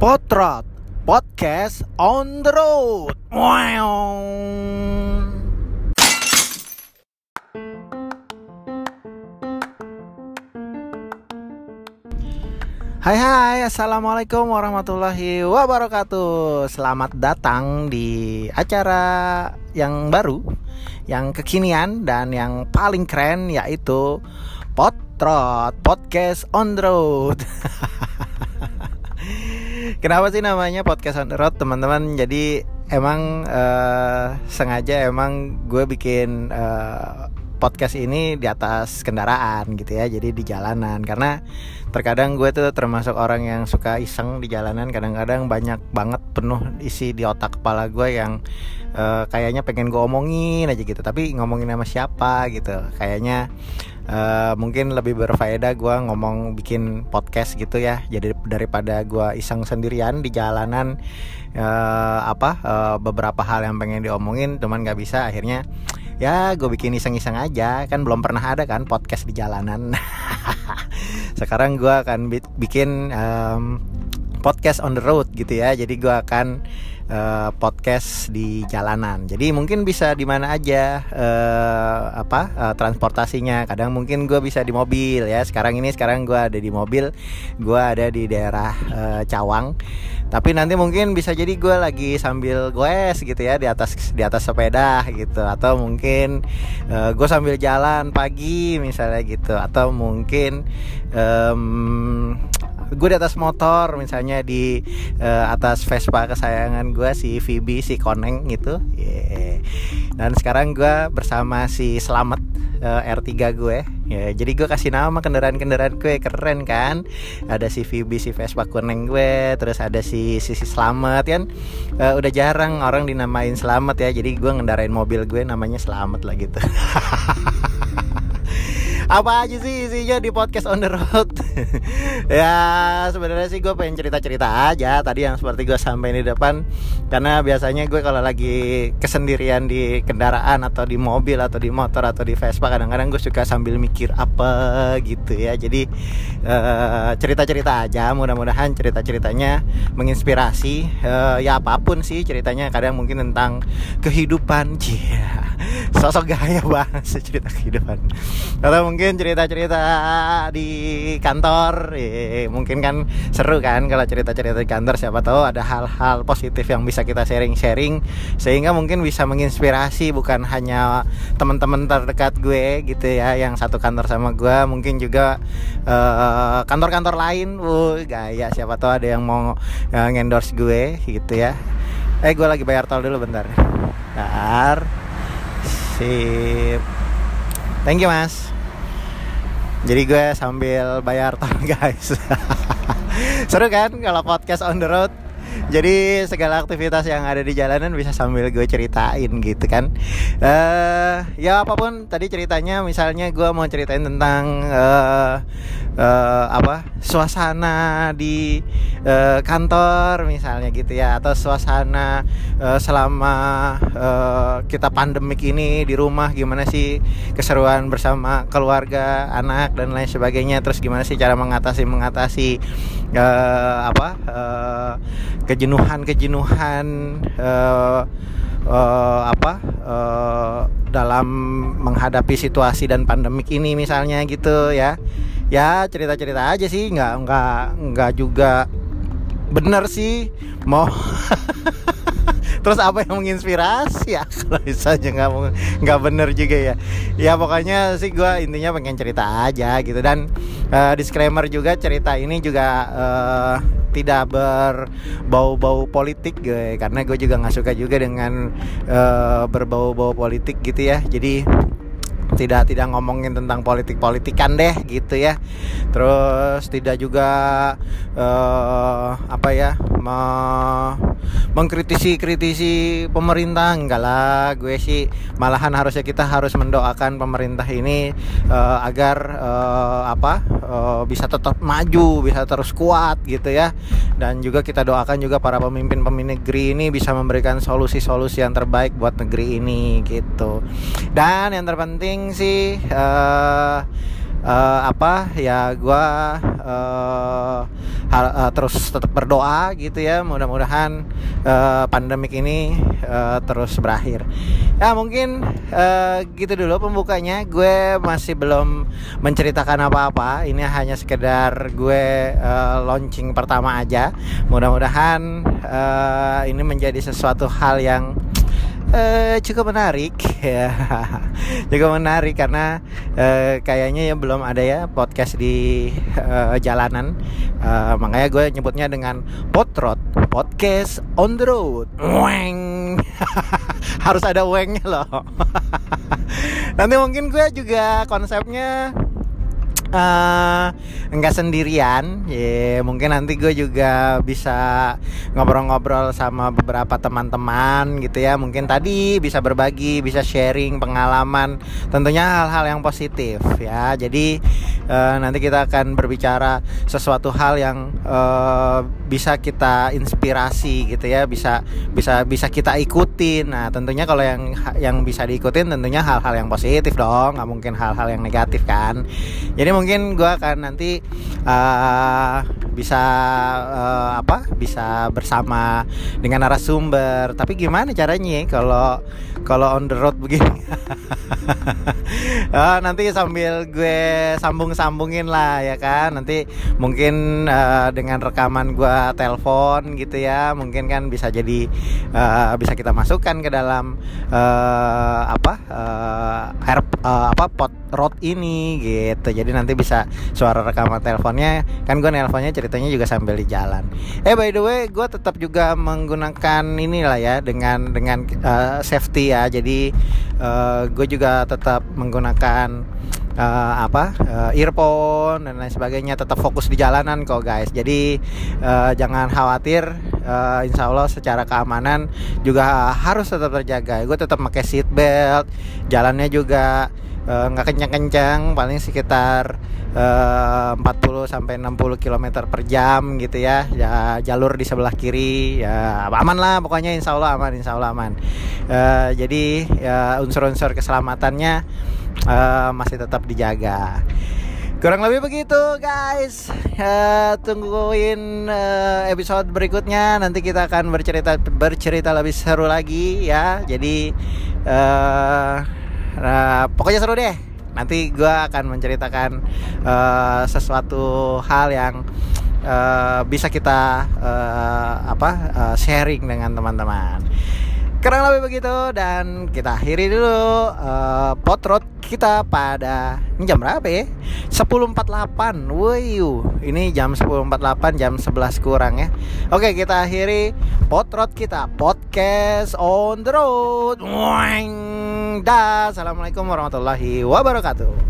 Potrot Podcast on the road. Hai hai. Assalamualaikum warahmatullahi wabarakatuh. Selamat datang di acara yang baru Yang kekinian dan yang paling keren yaitu Potrot Podcast on the road Kenapa sih namanya Podcast on the road teman-teman? Jadi emang uh, sengaja emang gue bikin uh, podcast ini di atas kendaraan gitu ya jadi di jalanan. Karena terkadang gue tuh termasuk orang yang suka iseng di jalanan kadang-kadang banyak banget penuh isi di otak kepala gue yang uh, kayaknya pengen gue omongin aja gitu. Tapi ngomongin sama siapa gitu kayaknya uh, mungkin lebih berfaedah gue ngomong bikin podcast gitu ya. Jadi daripada gue iseng sendirian di jalanan uh, apa uh, beberapa hal yang pengen diomongin cuman nggak bisa akhirnya ya gue bikin iseng-iseng aja. Kan belum pernah ada kan podcast di jalanan. Sekarang gue akan bikin um, podcast on the road gitu ya. Jadi gue akan uh, podcast di jalanan. Jadi mungkin bisa di mana aja uh, apa uh, transportasinya. Kadang mungkin gue bisa di mobil ya. Sekarang ini sekarang gue ada di mobil, gue ada di daerah uh, Cawang. Tapi nanti mungkin bisa jadi gue lagi sambil goes gitu ya di atas di atas sepeda gitu atau mungkin uh, gue sambil jalan pagi misalnya gitu atau mungkin um, gue di atas motor misalnya di uh, atas Vespa kesayangan gue si Vibi si Koneng gitu. Yeah. dan sekarang gue bersama si Selamat uh, R3 gue ya jadi gue kasih nama kendaraan-kendaraan gue keren kan? Ada si Vibi si Vespa Koneng gue terus ada si si, si Selamat kan? Uh, udah jarang orang dinamain Selamat ya jadi gue ngendarain mobil gue namanya Selamat lah gitu. Apa aja sih isinya di podcast on the road ya sebenarnya sih gue pengen cerita cerita aja tadi yang seperti gue sampaikan di depan. Karena biasanya gue kalau lagi kesendirian di kendaraan atau di mobil atau di motor atau di Vespa kadang-kadang gue suka sambil mikir apa gitu ya. Jadi uh, cerita cerita aja. Mudah-mudahan cerita ceritanya menginspirasi. Uh, ya apa pun sih ceritanya kadang mungkin tentang kehidupan. Yeah. sosok gaya banget cerita kehidupan. Atau mungkin cerita-cerita di kantor eh, mungkin kan seru kan kalau cerita-cerita di kantor siapa tahu ada hal-hal positif yang bisa kita sharing-sharing sehingga mungkin bisa menginspirasi bukan hanya teman-teman terdekat gue gitu ya yang satu kantor sama gue mungkin juga kantor kantor-kantor lain. Wuh gaya siapa tahu ada yang mau uh, ngendorse gue gitu ya. Eh gue lagi bayar tol dulu bentar. Bentar. Sip. Thank you mas jadi gue sambil bayar tol guys. Seru kan kalau podcast on the road jadi segala aktivitas yang ada di jalanan bisa sambil gue ceritain gitu kan. Uh, ya apa pun tadi ceritanya misalnya gue mau ceritain tentang uh, uh, apa suasana di uh, kantor misalnya gitu ya atau suasana uh, selama uh, kita pandemik ini di rumah gimana sih keseruan bersama keluarga anak dan lain sebagainya terus gimana sih cara mengatasi mengatasi uh, apa uh, kejenuhan kejenuhan uh, uh, apa uh, dalam menghadapi situasi dan pandemik ini misalnya gitu ya. Ya cerita cerita aja sih nggak nggak nggak juga bener sih mau terus apa yang menginspirasi? Ya kalau misalnya nggak nggak bener juga ya. Ya pokoknya sih gue intinya pengen cerita aja gitu. Dan uh, disclaimer juga cerita ini juga uh, tidak berbau-bau politik gue karena gue juga nggak suka juga dengan uh, berbau-bau politik gitu ya. Jadi tidak tidak ngomongin tentang politik politikan deh gitu ya. Terus tidak juga uh, apa ya me mengkritisi kritisi pemerintah enggak lah. Gue sih malahan harusnya kita harus mendoakan pemerintah ini uh, agar uh, apa uh, bisa tetap maju bisa terus kuat gitu ya. Dan juga kita doakan juga para pemimpin-pemimpin negeri ini bisa memberikan solusi-solusi yang terbaik buat negeri ini gitu. Dan yang terpenting sih uh, uh, apa ya gue uh, uh, terus tetap berdoa gitu ya mudah-mudahan uh, pandemik ini uh, terus berakhir. Ya mungkin uh, gitu dulu pembukanya. Gue masih belum menceritakan apa-apa. Ini hanya sekedar gue uh, launching pertama aja. Mudah-mudahan uh, ini menjadi sesuatu hal yang uh, cukup menarik ya cukup menarik karena uh, kayaknya ya belum ada ya podcast di uh, jalanan. Uh, makanya gue nyebutnya dengan potrot podcast on the road. Weng. Harus ada wengnya loh. Nanti mungkin gue juga konsepnya uh, sendirian. Ya mungkin nanti gue juga bisa ngobrol-ngobrol sama beberapa teman-teman gitu ya. Mungkin tadi bisa berbagi bisa sharing pengalaman tentunya hal-hal yang positif ya. Jadi uh, nanti kita akan berbicara sesuatu hal yang uh, bisa kita inspirasi gitu ya. Bisa bisa bisa kita ikutin nah tentunya kalau yang yang bisa diikutin tentunya hal-hal yang positif dong. Nggak mungkin hal-hal yang negatif kan. Jadi mungkin gue akan nanti uh, bisa uh, apa bisa bersama dengan narasumber. Tapi gimana caranya kalau kalau on the road begini? Uh, nanti sambil gue sambung-sambungin lah ya kan. Nanti mungkin uh, dengan rekaman gue telepon gitu ya mungkin kan bisa jadi uh, bisa kita masukkan ke dalam uh, apa uh, air uh, apa pot road ini gitu. Jadi nanti bisa suara rekaman teleponnya. Kan gue nelponnya ceritanya juga sambil di jalan. Eh by the way gue tetap juga menggunakan inilah ya dengan dengan uh, safety ya. Jadi uh, gue juga tetap menggunakan uh, apa uh, earphone dan lain sebagainya. Tetap fokus di jalanan kok guys. Jadi uh, jangan khawatir. Uh, insya Allah secara keamanan juga harus tetap terjaga. Gue tetap pakai seat belt. Jalannya juga nggak uh, kencang-kencang paling sekitar uh, 40 sampai 60 km per jam gitu ya. Ya jalur di sebelah kiri ya aman lah pokoknya insya Allah aman insya Allah aman. Uh, jadi ya unsur-unsur keselamatannya uh, masih tetap dijaga. Kurang lebih begitu guys. Uh, tungguin uh, episode berikutnya. Nanti kita akan bercerita bercerita lebih seru lagi ya. Jadi uh, Nah, pokoknya seru deh. Nanti gue akan menceritakan uh, sesuatu hal yang uh, bisa kita uh, apa uh, sharing dengan teman-teman. Kurang lebih begitu dan kita akhiri dulu uh, potrot kita pada ini jam berapa ya? 10.48. Wuih, ini jam 10.48 jam 11 kurang ya. Oke, kita akhiri potrot kita podcast on the road. Wang. Dah. Assalamualaikum warahmatullahi wabarakatuh.